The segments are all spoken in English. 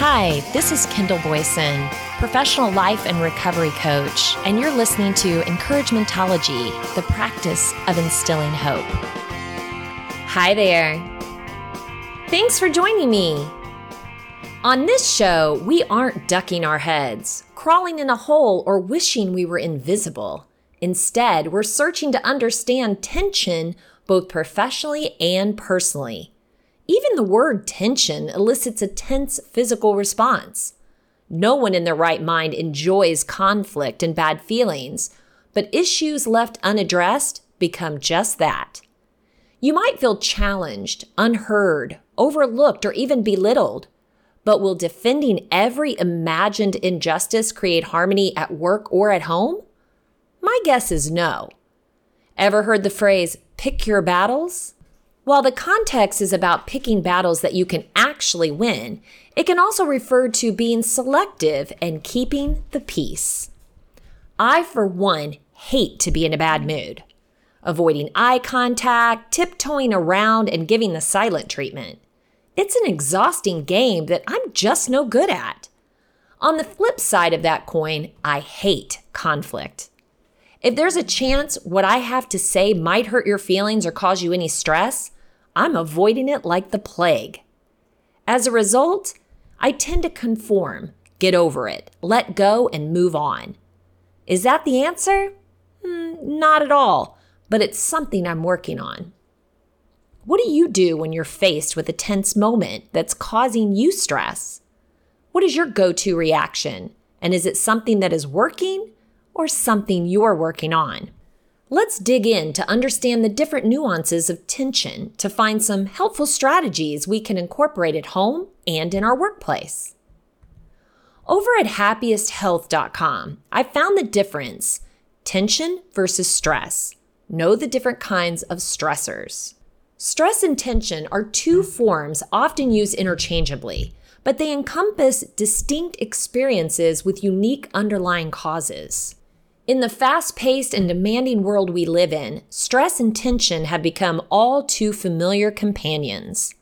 Hi, this is Kendall Boyson, professional life and recovery coach, and you're listening to Encouragementology, the practice of instilling hope. Hi there. Thanks for joining me. On this show, we aren't ducking our heads, crawling in a hole, or wishing we were invisible. Instead, we're searching to understand tension both professionally and personally. Even the word tension elicits a tense physical response. No one in their right mind enjoys conflict and bad feelings, but issues left unaddressed become just that. You might feel challenged, unheard, overlooked, or even belittled. But will defending every imagined injustice create harmony at work or at home? My guess is no. Ever heard the phrase, pick your battles? While the context is about picking battles that you can actually win, it can also refer to being selective and keeping the peace. I, for one, hate to be in a bad mood. Avoiding eye contact, tiptoeing around, and giving the silent treatment. It's an exhausting game that I'm just no good at. On the flip side of that coin, I hate conflict. If there's a chance what I have to say might hurt your feelings or cause you any stress, I'm avoiding it like the plague. As a result, I tend to conform, get over it, let go, and move on. Is that the answer? Mm, not at all, but it's something I'm working on. What do you do when you're faced with a tense moment that's causing you stress? What is your go to reaction? And is it something that is working or something you're working on? Let's dig in to understand the different nuances of tension to find some helpful strategies we can incorporate at home and in our workplace. Over at happiesthealth.com, I found the difference tension versus stress. Know the different kinds of stressors. Stress and tension are two forms often used interchangeably, but they encompass distinct experiences with unique underlying causes. In the fast paced and demanding world we live in, stress and tension have become all too familiar companions.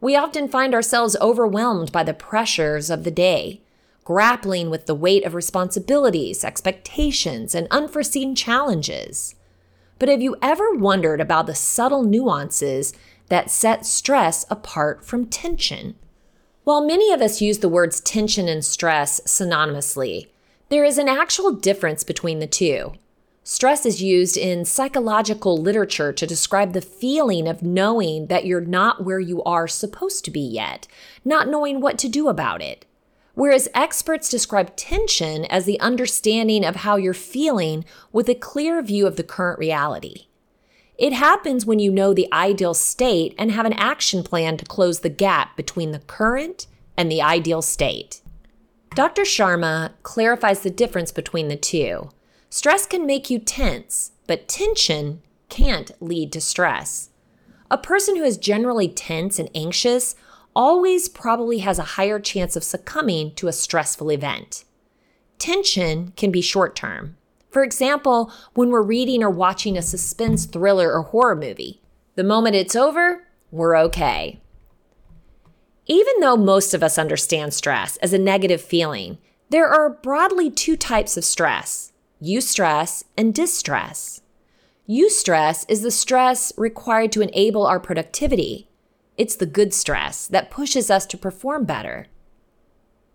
We often find ourselves overwhelmed by the pressures of the day, grappling with the weight of responsibilities, expectations, and unforeseen challenges. But have you ever wondered about the subtle nuances that set stress apart from tension? While many of us use the words tension and stress synonymously, there is an actual difference between the two. Stress is used in psychological literature to describe the feeling of knowing that you're not where you are supposed to be yet, not knowing what to do about it. Whereas experts describe tension as the understanding of how you're feeling with a clear view of the current reality. It happens when you know the ideal state and have an action plan to close the gap between the current and the ideal state. Dr. Sharma clarifies the difference between the two. Stress can make you tense, but tension can't lead to stress. A person who is generally tense and anxious always probably has a higher chance of succumbing to a stressful event. Tension can be short term. For example, when we're reading or watching a suspense thriller or horror movie, the moment it's over, we're okay. Even though most of us understand stress as a negative feeling, there are broadly two types of stress eustress and distress. Eustress is the stress required to enable our productivity. It's the good stress that pushes us to perform better.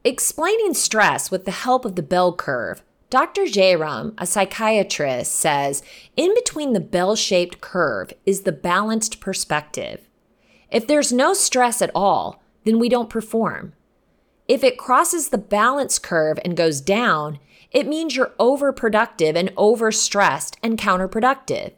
Explaining stress with the help of the bell curve, Dr. Jairam, a psychiatrist, says in between the bell shaped curve is the balanced perspective. If there's no stress at all, then we don't perform. If it crosses the balance curve and goes down, it means you're overproductive and overstressed and counterproductive.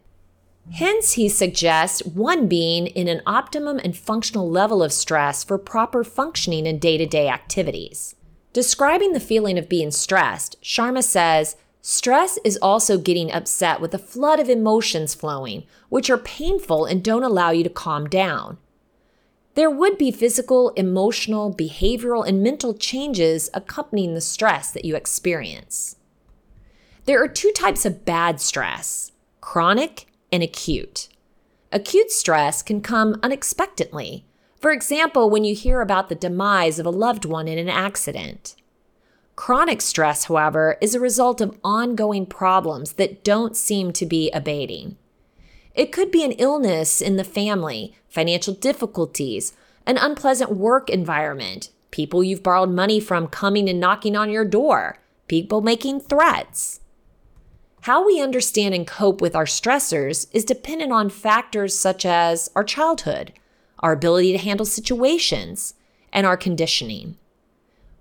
Hence, he suggests one being in an optimum and functional level of stress for proper functioning in day to day activities. Describing the feeling of being stressed, Sharma says, Stress is also getting upset with a flood of emotions flowing, which are painful and don't allow you to calm down there would be physical, emotional, behavioral, and mental changes accompanying the stress that you experience. There are two types of bad stress chronic and acute. Acute stress can come unexpectedly, For example, when you hear about the demise of a loved one in an accident. Chronic stress, however, is a result of ongoing problems that don't seem to be abating. It could be an illness in the family, financial difficulties, an unpleasant work environment, people you've borrowed money from coming and knocking on your door, people making threats. How we understand and cope with our stressors is dependent on factors such as our childhood, our ability to handle situations, and our conditioning.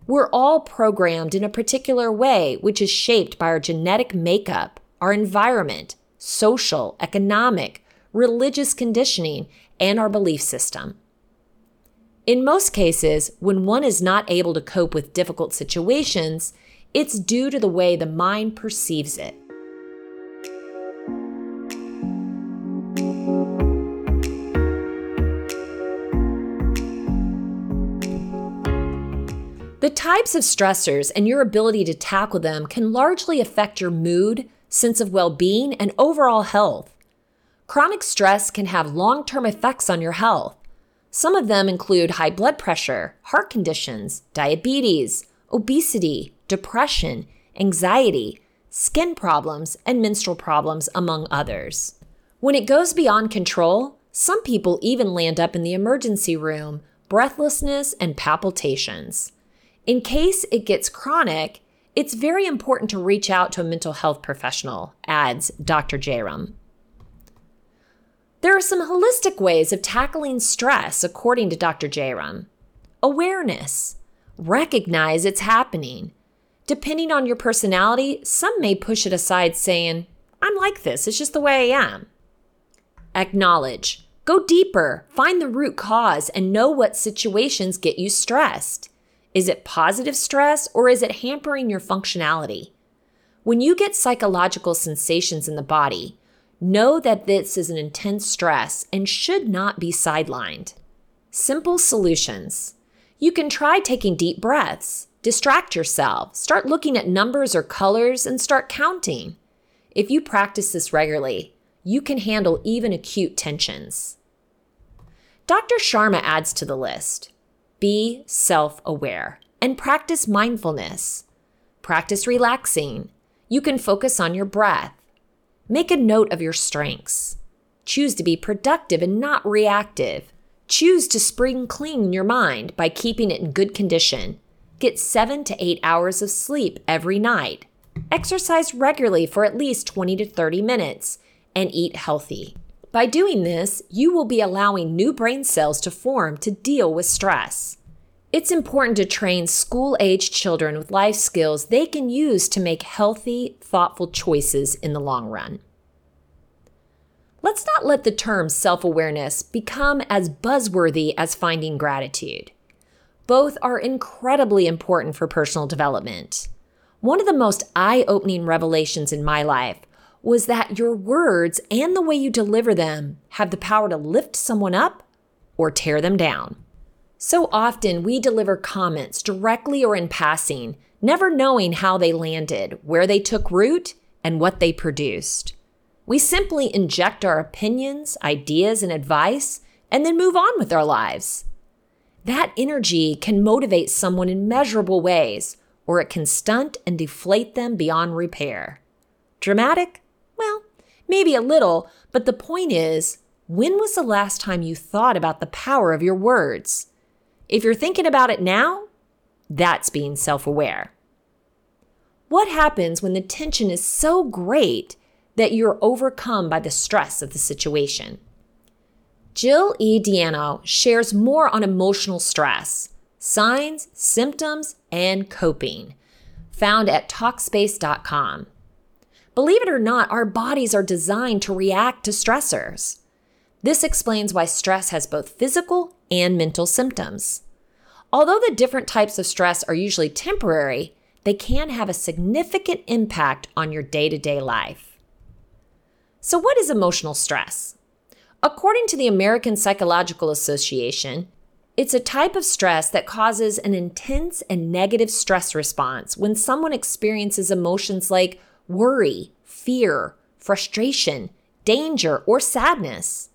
We're all programmed in a particular way, which is shaped by our genetic makeup, our environment, social, economic, religious conditioning, and our belief system. In most cases, when one is not able to cope with difficult situations, it's due to the way the mind perceives it. The types of stressors and your ability to tackle them can largely affect your mood, sense of well being, and overall health. Chronic stress can have long term effects on your health. Some of them include high blood pressure, heart conditions, diabetes, obesity, depression, anxiety, skin problems, and menstrual problems, among others. When it goes beyond control, some people even land up in the emergency room, breathlessness, and palpitations. In case it gets chronic, it's very important to reach out to a mental health professional, adds Dr. Jairam. There are some holistic ways of tackling stress, according to Dr. Jairam. Awareness. Recognize it's happening. Depending on your personality, some may push it aside saying, I'm like this, it's just the way I am. Acknowledge. Go deeper, find the root cause, and know what situations get you stressed. Is it positive stress or is it hampering your functionality? When you get psychological sensations in the body, know that this is an intense stress and should not be sidelined. Simple solutions. You can try taking deep breaths, distract yourself, start looking at numbers or colors, and start counting. If you practice this regularly, you can handle even acute tensions. Dr. Sharma adds to the list be self aware and practice mindfulness. Practice relaxing. You can focus on your breath. Make a note of your strengths. Choose to be productive and not reactive. Choose to spring clean your mind by keeping it in good condition. Get seven to eight hours of sleep every night. Exercise regularly for at least 20 to 30 minutes and eat healthy. By doing this, you will be allowing new brain cells to form to deal with stress. It's important to train school age children with life skills they can use to make healthy, thoughtful choices in the long run. Let's not let the term self awareness become as buzzworthy as finding gratitude. Both are incredibly important for personal development. One of the most eye opening revelations in my life was that your words and the way you deliver them have the power to lift someone up or tear them down. So often we deliver comments directly or in passing, never knowing how they landed, where they took root, and what they produced. We simply inject our opinions, ideas, and advice, and then move on with our lives. That energy can motivate someone in measurable ways, or it can stunt and deflate them beyond repair. Dramatic? Well, maybe a little, but the point is when was the last time you thought about the power of your words? If you're thinking about it now, that's being self aware. What happens when the tension is so great that you're overcome by the stress of the situation? Jill E. Daino shares more on emotional stress, signs, symptoms, and coping, found at Talkspace.com. Believe it or not, our bodies are designed to react to stressors. This explains why stress has both physical and mental symptoms. Although the different types of stress are usually temporary, they can have a significant impact on your day to day life. So, what is emotional stress? According to the American Psychological Association, it's a type of stress that causes an intense and negative stress response when someone experiences emotions like worry, fear, frustration, danger, or sadness.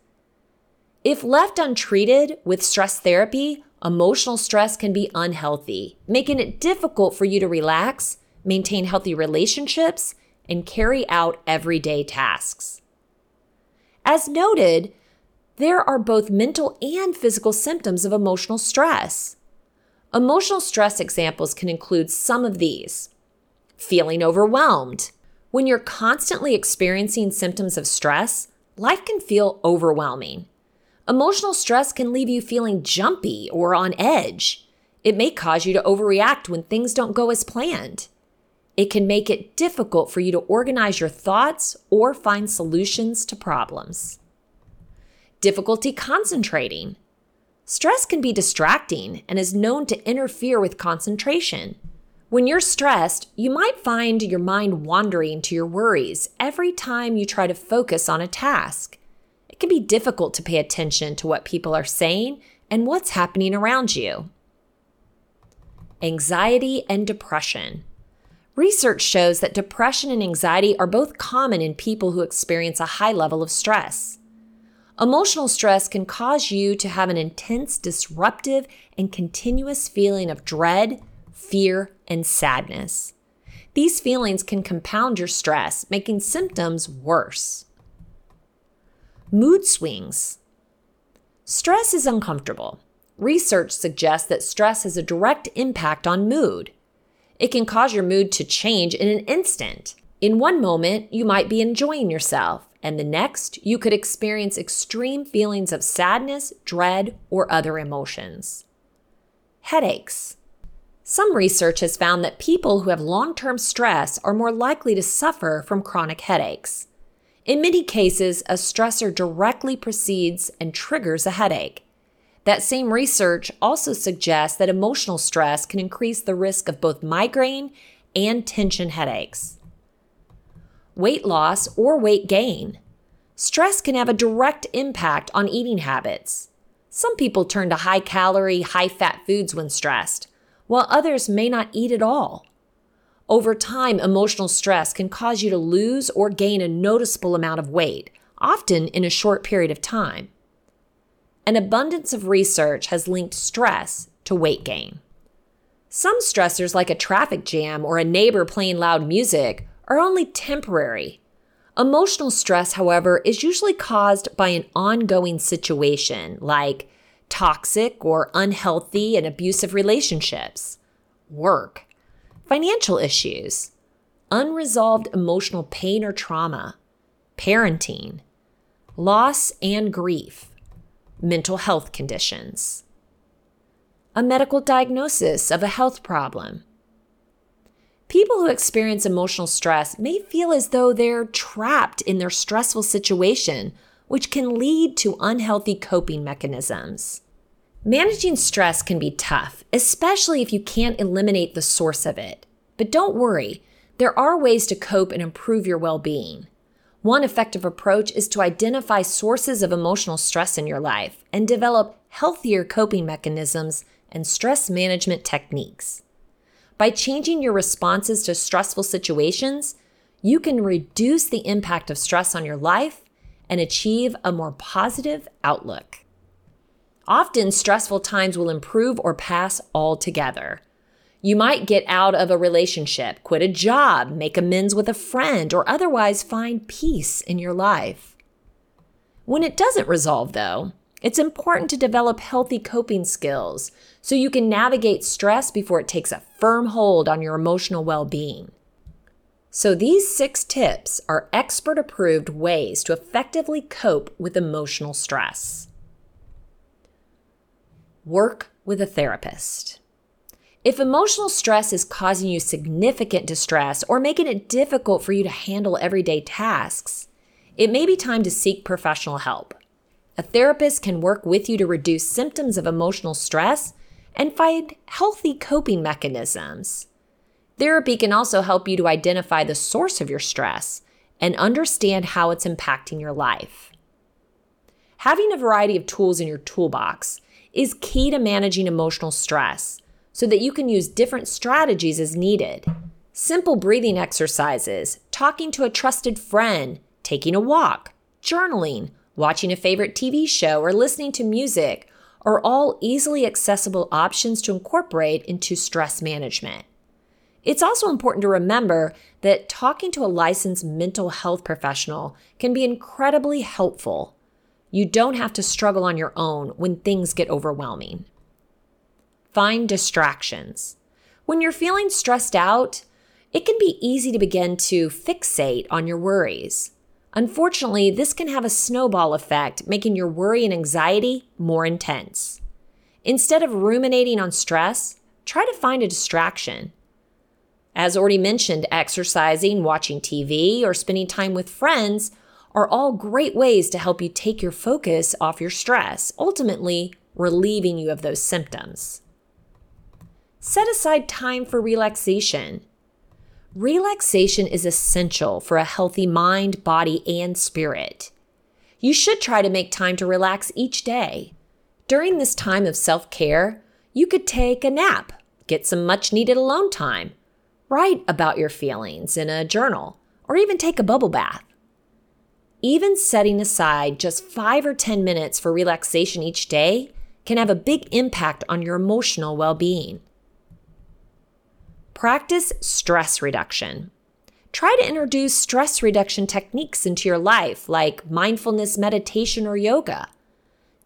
If left untreated with stress therapy, emotional stress can be unhealthy, making it difficult for you to relax, maintain healthy relationships, and carry out everyday tasks. As noted, there are both mental and physical symptoms of emotional stress. Emotional stress examples can include some of these feeling overwhelmed. When you're constantly experiencing symptoms of stress, life can feel overwhelming. Emotional stress can leave you feeling jumpy or on edge. It may cause you to overreact when things don't go as planned. It can make it difficult for you to organize your thoughts or find solutions to problems. Difficulty concentrating. Stress can be distracting and is known to interfere with concentration. When you're stressed, you might find your mind wandering to your worries every time you try to focus on a task. It can be difficult to pay attention to what people are saying and what's happening around you. Anxiety and depression. Research shows that depression and anxiety are both common in people who experience a high level of stress. Emotional stress can cause you to have an intense, disruptive, and continuous feeling of dread, fear, and sadness. These feelings can compound your stress, making symptoms worse. Mood swings. Stress is uncomfortable. Research suggests that stress has a direct impact on mood. It can cause your mood to change in an instant. In one moment, you might be enjoying yourself, and the next, you could experience extreme feelings of sadness, dread, or other emotions. Headaches. Some research has found that people who have long term stress are more likely to suffer from chronic headaches. In many cases, a stressor directly precedes and triggers a headache. That same research also suggests that emotional stress can increase the risk of both migraine and tension headaches. Weight loss or weight gain. Stress can have a direct impact on eating habits. Some people turn to high calorie, high fat foods when stressed, while others may not eat at all. Over time, emotional stress can cause you to lose or gain a noticeable amount of weight, often in a short period of time. An abundance of research has linked stress to weight gain. Some stressors, like a traffic jam or a neighbor playing loud music, are only temporary. Emotional stress, however, is usually caused by an ongoing situation like toxic or unhealthy and abusive relationships, work, financial issues, unresolved emotional pain or trauma, parenting, loss and grief, mental health conditions, a medical diagnosis of a health problem. People who experience emotional stress may feel as though they're trapped in their stressful situation, which can lead to unhealthy coping mechanisms. Managing stress can be tough, especially if you can't eliminate the source of it. But don't worry, there are ways to cope and improve your well being. One effective approach is to identify sources of emotional stress in your life and develop healthier coping mechanisms and stress management techniques. By changing your responses to stressful situations, you can reduce the impact of stress on your life and achieve a more positive outlook. Often, stressful times will improve or pass altogether. You might get out of a relationship, quit a job, make amends with a friend, or otherwise find peace in your life. When it doesn't resolve, though, it's important to develop healthy coping skills so you can navigate stress before it takes a firm hold on your emotional well being. So, these six tips are expert approved ways to effectively cope with emotional stress. Work with a therapist. If emotional stress is causing you significant distress or making it difficult for you to handle everyday tasks, it may be time to seek professional help. A therapist can work with you to reduce symptoms of emotional stress and find healthy coping mechanisms. Therapy can also help you to identify the source of your stress and understand how it's impacting your life. Having a variety of tools in your toolbox is key to managing emotional stress so that you can use different strategies as needed. Simple breathing exercises, talking to a trusted friend, taking a walk, journaling, watching a favorite TV show, or listening to music are all easily accessible options to incorporate into stress management. It's also important to remember that talking to a licensed mental health professional can be incredibly helpful. You don't have to struggle on your own when things get overwhelming. Find distractions. When you're feeling stressed out, it can be easy to begin to fixate on your worries. Unfortunately, this can have a snowball effect, making your worry and anxiety more intense. Instead of ruminating on stress, try to find a distraction. As already mentioned, exercising, watching TV, or spending time with friends are all great ways to help you take your focus off your stress, ultimately relieving you of those symptoms. Set aside time for relaxation. Relaxation is essential for a healthy mind, body, and spirit. You should try to make time to relax each day. During this time of self care, you could take a nap, get some much needed alone time, Write about your feelings in a journal or even take a bubble bath. Even setting aside just five or 10 minutes for relaxation each day can have a big impact on your emotional well being. Practice stress reduction. Try to introduce stress reduction techniques into your life, like mindfulness meditation or yoga.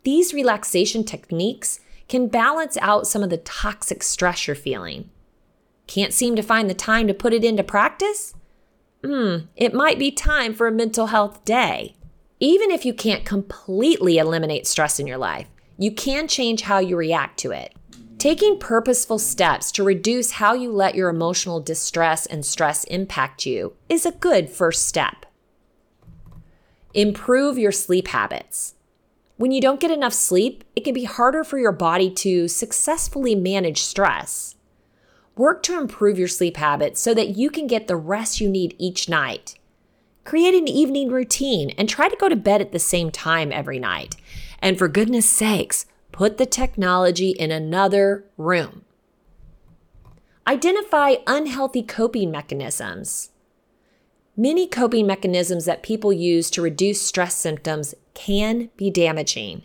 These relaxation techniques can balance out some of the toxic stress you're feeling. Can't seem to find the time to put it into practice? Hmm, it might be time for a mental health day. Even if you can't completely eliminate stress in your life, you can change how you react to it. Taking purposeful steps to reduce how you let your emotional distress and stress impact you is a good first step. Improve your sleep habits. When you don't get enough sleep, it can be harder for your body to successfully manage stress. Work to improve your sleep habits so that you can get the rest you need each night. Create an evening routine and try to go to bed at the same time every night. And for goodness sakes, put the technology in another room. Identify unhealthy coping mechanisms. Many coping mechanisms that people use to reduce stress symptoms can be damaging.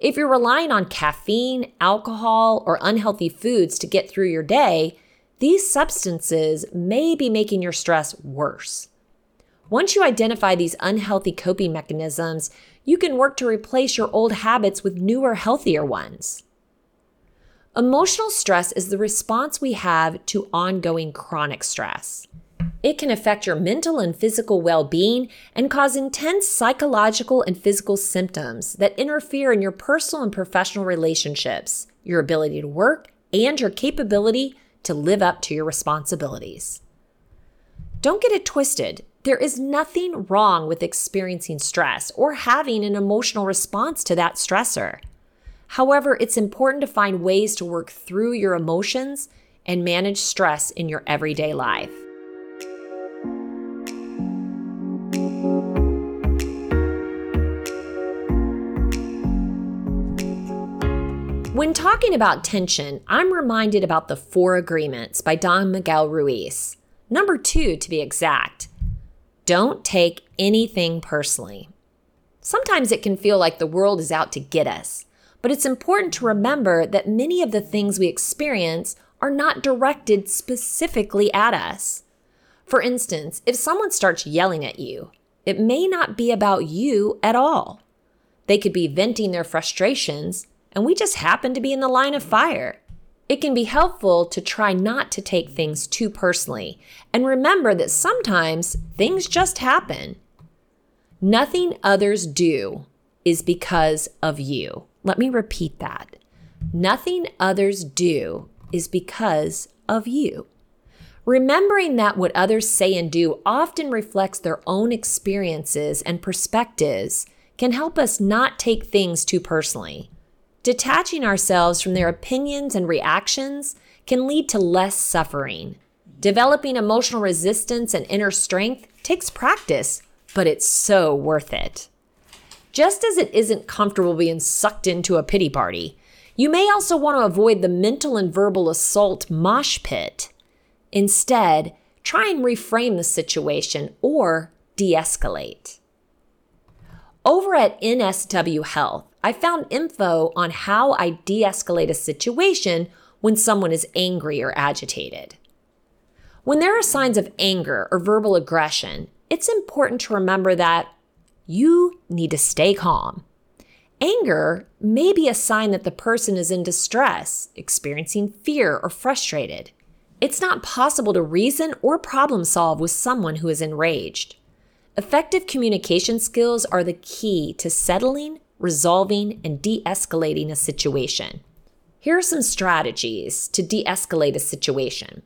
If you're relying on caffeine, alcohol, or unhealthy foods to get through your day, these substances may be making your stress worse. Once you identify these unhealthy coping mechanisms, you can work to replace your old habits with newer, healthier ones. Emotional stress is the response we have to ongoing chronic stress. It can affect your mental and physical well being and cause intense psychological and physical symptoms that interfere in your personal and professional relationships, your ability to work, and your capability to live up to your responsibilities. Don't get it twisted. There is nothing wrong with experiencing stress or having an emotional response to that stressor. However, it's important to find ways to work through your emotions and manage stress in your everyday life. When talking about tension, I'm reminded about the Four Agreements by Don Miguel Ruiz. Number two, to be exact. Don't take anything personally. Sometimes it can feel like the world is out to get us, but it's important to remember that many of the things we experience are not directed specifically at us. For instance, if someone starts yelling at you, it may not be about you at all. They could be venting their frustrations and we just happen to be in the line of fire. It can be helpful to try not to take things too personally and remember that sometimes things just happen. Nothing others do is because of you. Let me repeat that. Nothing others do is because of you. Remembering that what others say and do often reflects their own experiences and perspectives can help us not take things too personally. Detaching ourselves from their opinions and reactions can lead to less suffering. Developing emotional resistance and inner strength takes practice, but it's so worth it. Just as it isn't comfortable being sucked into a pity party, you may also want to avoid the mental and verbal assault mosh pit. Instead, try and reframe the situation or de escalate. Over at NSW Health, I found info on how I de escalate a situation when someone is angry or agitated. When there are signs of anger or verbal aggression, it's important to remember that you need to stay calm. Anger may be a sign that the person is in distress, experiencing fear, or frustrated. It's not possible to reason or problem solve with someone who is enraged. Effective communication skills are the key to settling, resolving, and de escalating a situation. Here are some strategies to de escalate a situation.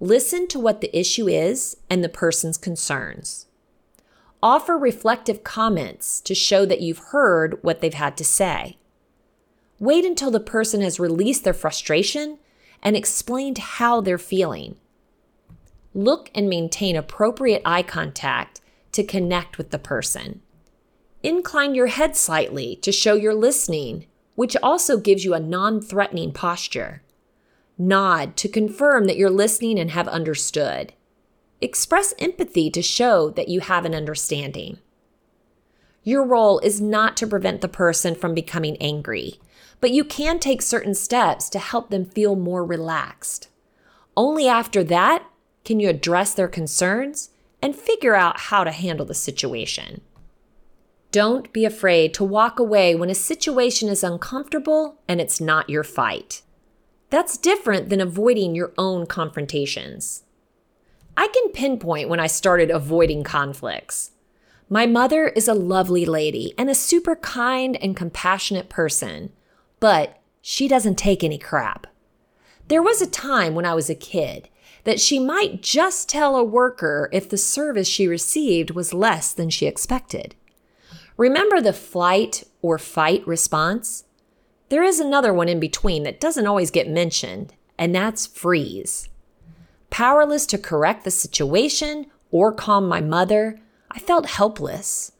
Listen to what the issue is and the person's concerns. Offer reflective comments to show that you've heard what they've had to say. Wait until the person has released their frustration and explained how they're feeling. Look and maintain appropriate eye contact to connect with the person. Incline your head slightly to show you're listening, which also gives you a non threatening posture. Nod to confirm that you're listening and have understood. Express empathy to show that you have an understanding. Your role is not to prevent the person from becoming angry, but you can take certain steps to help them feel more relaxed. Only after that can you address their concerns and figure out how to handle the situation. Don't be afraid to walk away when a situation is uncomfortable and it's not your fight. That's different than avoiding your own confrontations. I can pinpoint when I started avoiding conflicts. My mother is a lovely lady and a super kind and compassionate person, but she doesn't take any crap. There was a time when I was a kid that she might just tell a worker if the service she received was less than she expected. Remember the flight or fight response? There is another one in between that doesn't always get mentioned, and that's freeze. Powerless to correct the situation or calm my mother, I felt helpless.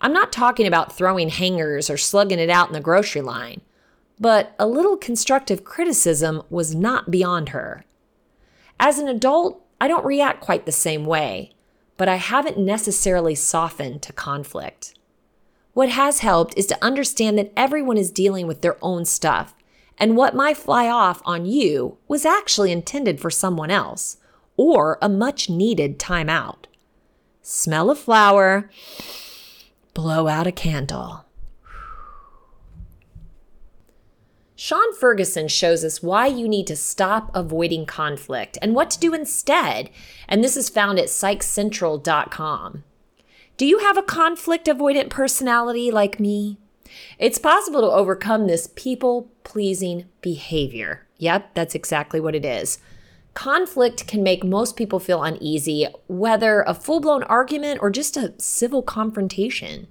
I'm not talking about throwing hangers or slugging it out in the grocery line, but a little constructive criticism was not beyond her. As an adult, I don't react quite the same way, but I haven't necessarily softened to conflict. What has helped is to understand that everyone is dealing with their own stuff, and what might fly off on you was actually intended for someone else, or a much needed timeout. Smell a flower, blow out a candle. Sian Ferguson shows us why you need to stop avoiding conflict and what to do instead. And this is found at psychcentral.com. Do you have a conflict avoidant personality like me? It's possible to overcome this people pleasing behavior. Yep, that's exactly what it is. Conflict can make most people feel uneasy, whether a full blown argument or just a civil confrontation.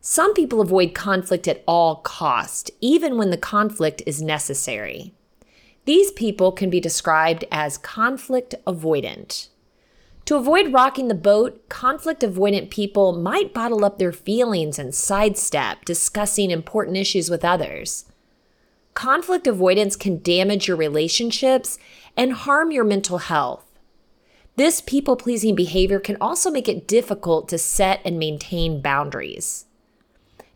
Some people avoid conflict at all cost, even when the conflict is necessary. These people can be described as conflict avoidant. To avoid rocking the boat, conflict avoidant people might bottle up their feelings and sidestep discussing important issues with others. Conflict avoidance can damage your relationships and harm your mental health. This people pleasing behavior can also make it difficult to set and maintain boundaries.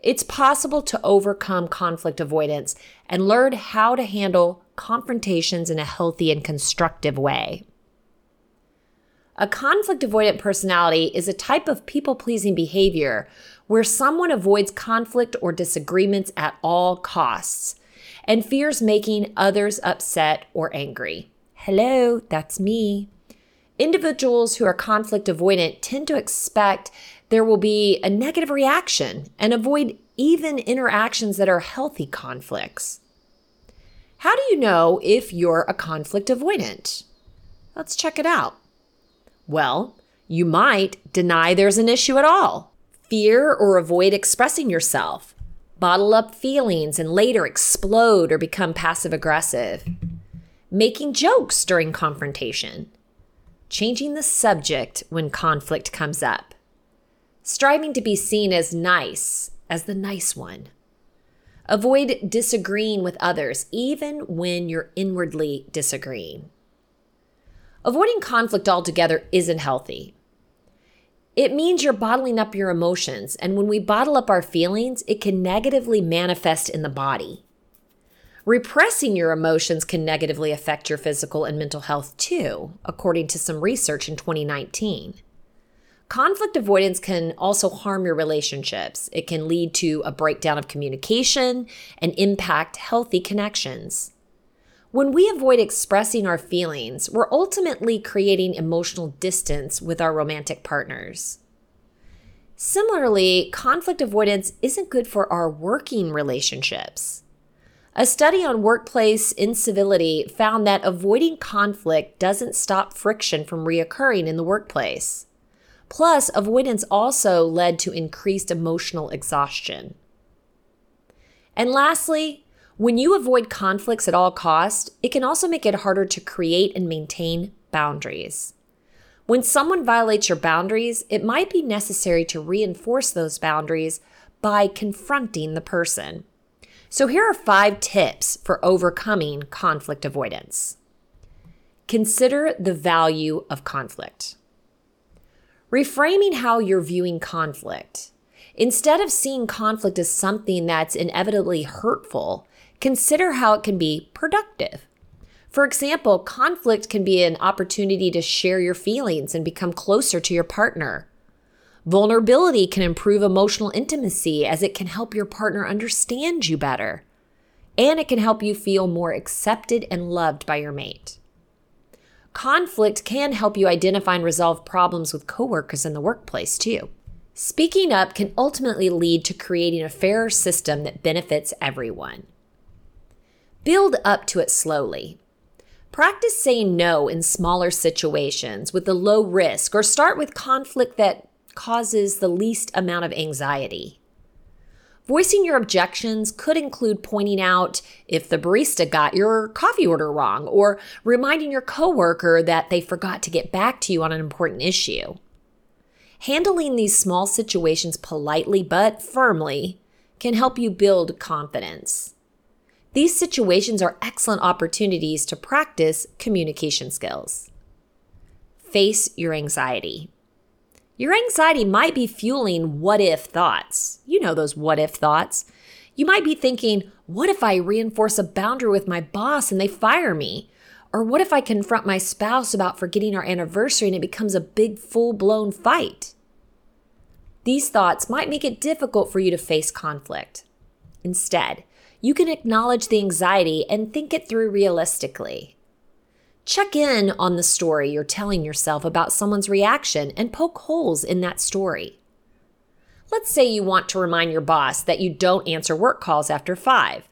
It's possible to overcome conflict avoidance and learn how to handle confrontations in a healthy and constructive way. A conflict avoidant personality is a type of people pleasing behavior where someone avoids conflict or disagreements at all costs and fears making others upset or angry. Hello, that's me. Individuals who are conflict avoidant tend to expect there will be a negative reaction and avoid even interactions that are healthy conflicts. How do you know if you're a conflict avoidant? Let's check it out. Well, you might deny there's an issue at all, fear or avoid expressing yourself, bottle up feelings and later explode or become passive aggressive, making jokes during confrontation, changing the subject when conflict comes up, striving to be seen as nice, as the nice one. Avoid disagreeing with others, even when you're inwardly disagreeing. Avoiding conflict altogether isn't healthy. It means you're bottling up your emotions, and when we bottle up our feelings, it can negatively manifest in the body. Repressing your emotions can negatively affect your physical and mental health too, according to some research in 2019. Conflict avoidance can also harm your relationships. It can lead to a breakdown of communication and impact healthy connections. When we avoid expressing our feelings, we're ultimately creating emotional distance with our romantic partners. Similarly, conflict avoidance isn't good for our working relationships. A study on workplace incivility found that avoiding conflict doesn't stop friction from reoccurring in the workplace. Plus, avoidance also led to increased emotional exhaustion. And lastly, when you avoid conflicts at all costs, it can also make it harder to create and maintain boundaries. When someone violates your boundaries, it might be necessary to reinforce those boundaries by confronting the person. So, here are five tips for overcoming conflict avoidance. Consider the value of conflict. Reframing how you're viewing conflict. Instead of seeing conflict as something that's inevitably hurtful, consider how it can be productive. For example, conflict can be an opportunity to share your feelings and become closer to your partner. Vulnerability can improve emotional intimacy as it can help your partner understand you better. And it can help you feel more accepted and loved by your mate. Conflict can help you identify and resolve problems with coworkers in the workplace, too. Speaking up can ultimately lead to creating a fairer system that benefits everyone. Build up to it slowly. Practice saying no in smaller situations with a low risk, or start with conflict that causes the least amount of anxiety. Voicing your objections could include pointing out if the barista got your coffee order wrong or reminding your coworker that they forgot to get back to you on an important issue. Handling these small situations politely but firmly can help you build confidence. These situations are excellent opportunities to practice communication skills. Face your anxiety. Your anxiety might be fueling what if thoughts. You know those what if thoughts. You might be thinking, what if I reinforce a boundary with my boss and they fire me? Or what if I confront my spouse about forgetting our anniversary and it becomes a big full blown fight? These thoughts might make it difficult for you to face conflict. Instead, you can acknowledge the anxiety and think it through realistically. Check in on the story you're telling yourself about someone's reaction and poke holes in that story. Let's say you want to remind your boss that you don't answer work calls after 5.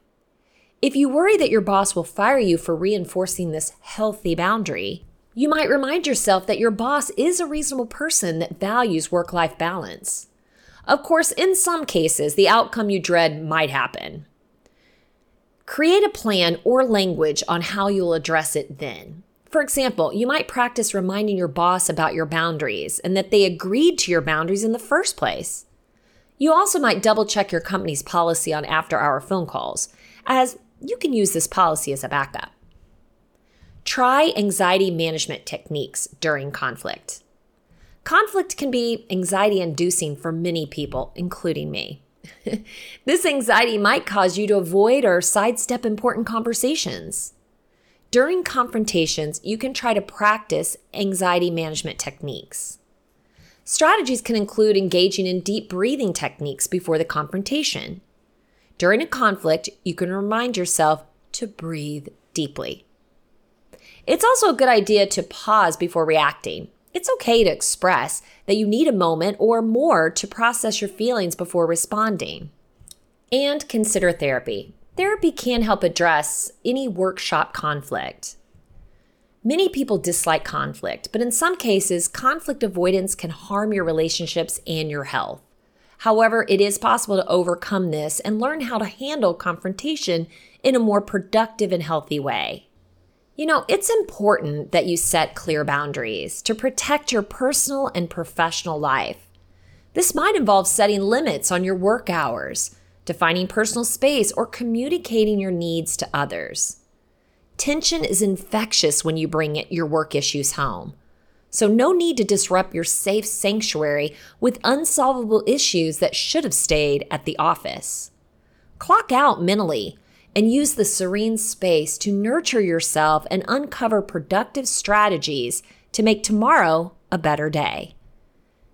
If you worry that your boss will fire you for reinforcing this healthy boundary, you might remind yourself that your boss is a reasonable person that values work life balance. Of course, in some cases, the outcome you dread might happen. Create a plan or language on how you'll address it then. For example, you might practice reminding your boss about your boundaries and that they agreed to your boundaries in the first place. You also might double check your company's policy on after hour phone calls, as you can use this policy as a backup. Try anxiety management techniques during conflict. Conflict can be anxiety inducing for many people, including me. this anxiety might cause you to avoid or sidestep important conversations. During confrontations, you can try to practice anxiety management techniques. Strategies can include engaging in deep breathing techniques before the confrontation. During a conflict, you can remind yourself to breathe deeply. It's also a good idea to pause before reacting. It's okay to express that you need a moment or more to process your feelings before responding. And consider therapy. Therapy can help address any workshop conflict. Many people dislike conflict, but in some cases, conflict avoidance can harm your relationships and your health. However, it is possible to overcome this and learn how to handle confrontation in a more productive and healthy way. You know, it's important that you set clear boundaries to protect your personal and professional life. This might involve setting limits on your work hours, defining personal space, or communicating your needs to others. Tension is infectious when you bring your work issues home. So, no need to disrupt your safe sanctuary with unsolvable issues that should have stayed at the office. Clock out mentally and use the serene space to nurture yourself and uncover productive strategies to make tomorrow a better day.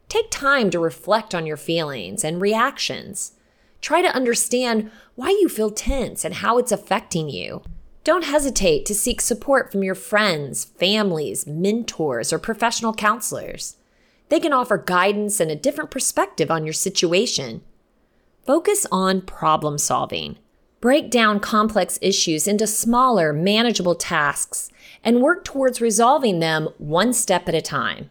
Take time to reflect on your feelings and reactions. Try to understand why you feel tense and how it's affecting you. Don't hesitate to seek support from your friends, families, mentors, or professional counselors. They can offer guidance and a different perspective on your situation. Focus on problem solving. Break down complex issues into smaller, manageable tasks and work towards resolving them one step at a time.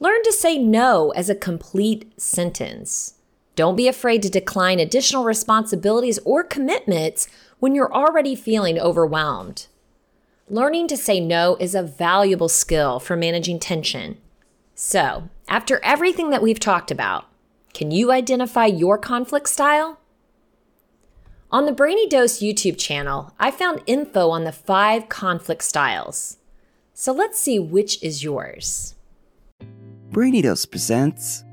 Learn to say no as a complete sentence. Don't be afraid to decline additional responsibilities or commitments when you're already feeling overwhelmed. Learning to say no is a valuable skill for managing tension. So, after everything that we've talked about, can you identify your conflict style? On the Brainy Dose YouTube channel, I found info on the five conflict styles. So let's see which is yours. Brainy Dose presents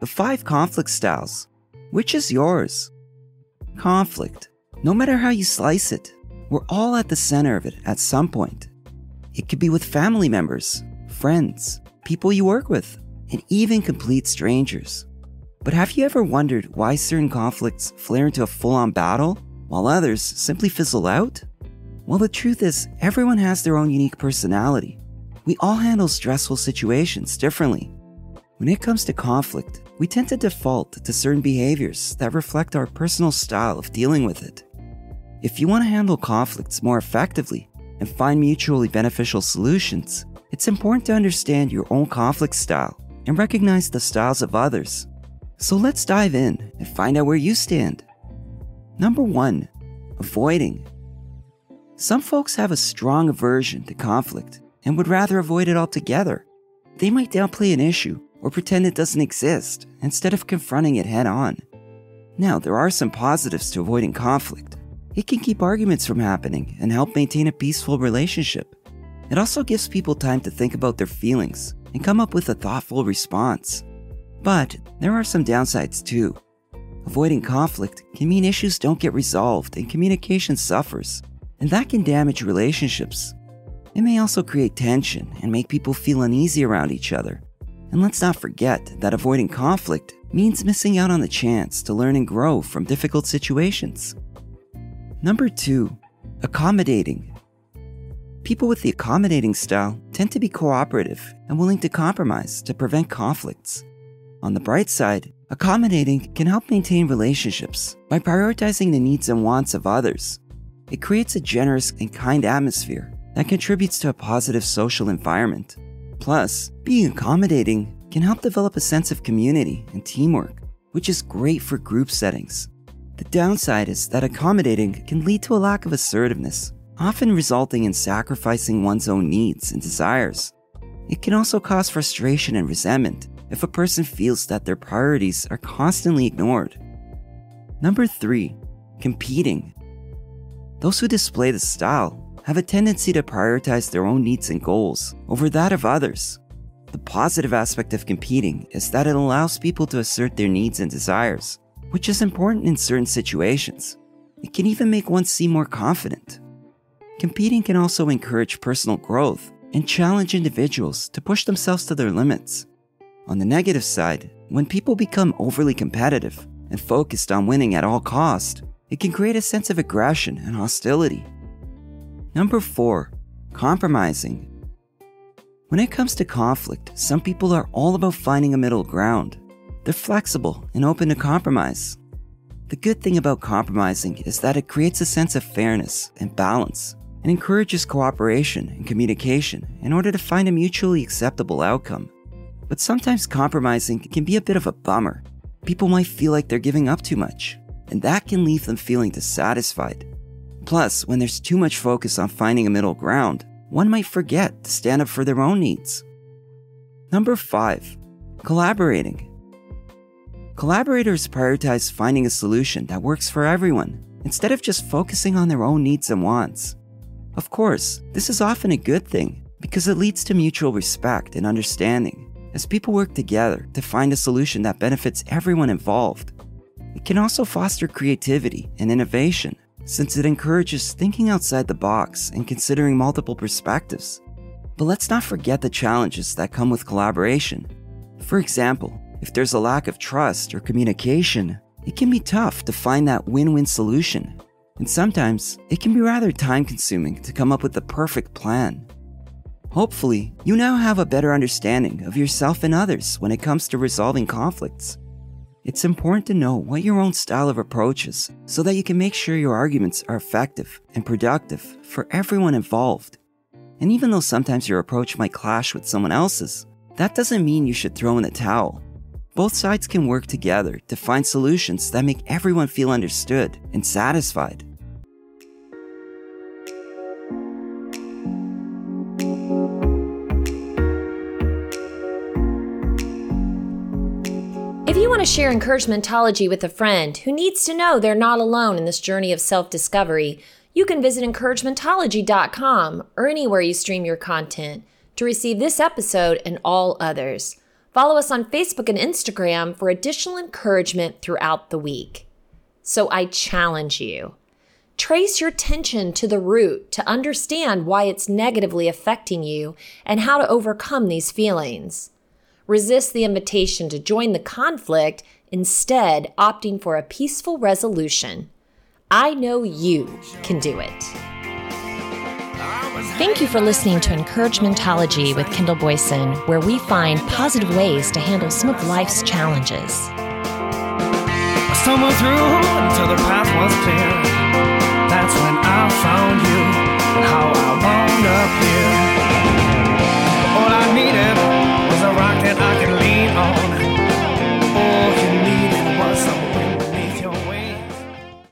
the five conflict styles. Which is yours? Conflict no matter how you slice it, we're all at the center of it at some point. It could be with family members, friends, people you work with, and even complete strangers. But have you ever wondered why certain conflicts flare into a full on battle while others simply fizzle out? Well, the truth is, everyone has their own unique personality. We all handle stressful situations differently. When it comes to conflict, we tend to default to certain behaviors that reflect our personal style of dealing with it. If you want to handle conflicts more effectively and find mutually beneficial solutions, it's important to understand your own conflict style and recognize the styles of others. So let's dive in and find out where you stand. Number one, avoiding. Some folks have a strong aversion to conflict and would rather avoid it altogether. They might downplay an issue or pretend it doesn't exist instead of confronting it head on. Now, there are some positives to avoiding conflict. It can keep arguments from happening and help maintain a peaceful relationship. It also gives people time to think about their feelings and come up with a thoughtful response. But there are some downsides too. Avoiding conflict can mean issues don't get resolved and communication suffers, and that can damage relationships. It may also create tension and make people feel uneasy around each other. And let's not forget that avoiding conflict means missing out on the chance to learn and grow from difficult situations. Number two, accommodating. People with the accommodating style tend to be cooperative and willing to compromise to prevent conflicts. On the bright side, accommodating can help maintain relationships by prioritizing the needs and wants of others. It creates a generous and kind atmosphere that contributes to a positive social environment. Plus, being accommodating can help develop a sense of community and teamwork, which is great for group settings. The downside is that accommodating can lead to a lack of assertiveness, often resulting in sacrificing one's own needs and desires. It can also cause frustration and resentment if a person feels that their priorities are constantly ignored. Number 3. Competing. Those who display this style have a tendency to prioritize their own needs and goals over that of others. The positive aspect of competing is that it allows people to assert their needs and desires, which is important in certain situations. It can even make one seem more confident. Competing can also encourage personal growth and challenge individuals to push themselves to their limits. On the negative side, when people become overly competitive and focused on winning at all cost, it can create a sense of aggression and hostility. Number 4. Compromising. When it comes to conflict, some people are all about finding a middle ground. They're flexible and open to compromise. The good thing about compromising is that it creates a sense of fairness and balance and encourages cooperation and communication in order to find a mutually acceptable outcome. But sometimes compromising can be a bit of a bummer. People might feel like they're giving up too much, and that can leave them feeling dissatisfied. Plus, when there's too much focus on finding a middle ground, one might forget to stand up for their own needs. Number 5. Collaborating. Collaborators prioritize finding a solution that works for everyone instead of just focusing on their own needs and wants. Of course, this is often a good thing, because it leads to mutual respect and understanding as people work together to find a solution that benefits everyone involved. It can also foster creativity and innovation since it encourages thinking outside the box and considering multiple perspectives. But let's not forget the challenges that come with collaboration. For example, if there's a lack of trust or communication, it can be tough to find that win win solution. And sometimes it can be rather time consuming to come up with the perfect plan. Hopefully, you now have a better understanding of yourself and others when it comes to resolving conflicts. It's important to know what your own style of approach is so that you can make sure your arguments are effective and productive for everyone involved. And even though sometimes your approach might clash with someone else's, that doesn't mean you should throw in the towel. Both sides can work together to find solutions that make everyone feel understood and satisfied. Want to share encouragementology with a friend who needs to know they're not alone in this journey of self discovery, you can visit encouragementology.com or anywhere you stream your content to receive this episode and all others. Follow us on Facebook and Instagram for additional encouragement throughout the week. So I challenge you. Trace your tension to the root to understand why it's negatively affecting you and how to overcome these feelings resist the invitation to join the conflict, instead, opting for a peaceful resolution. I know you can do it. Thank you for listening to Encouragementology with Kendall Boyson, where we find positive ways to handle some of life's challenges. Through until the path was clear. That's when I found you and how I wound up here.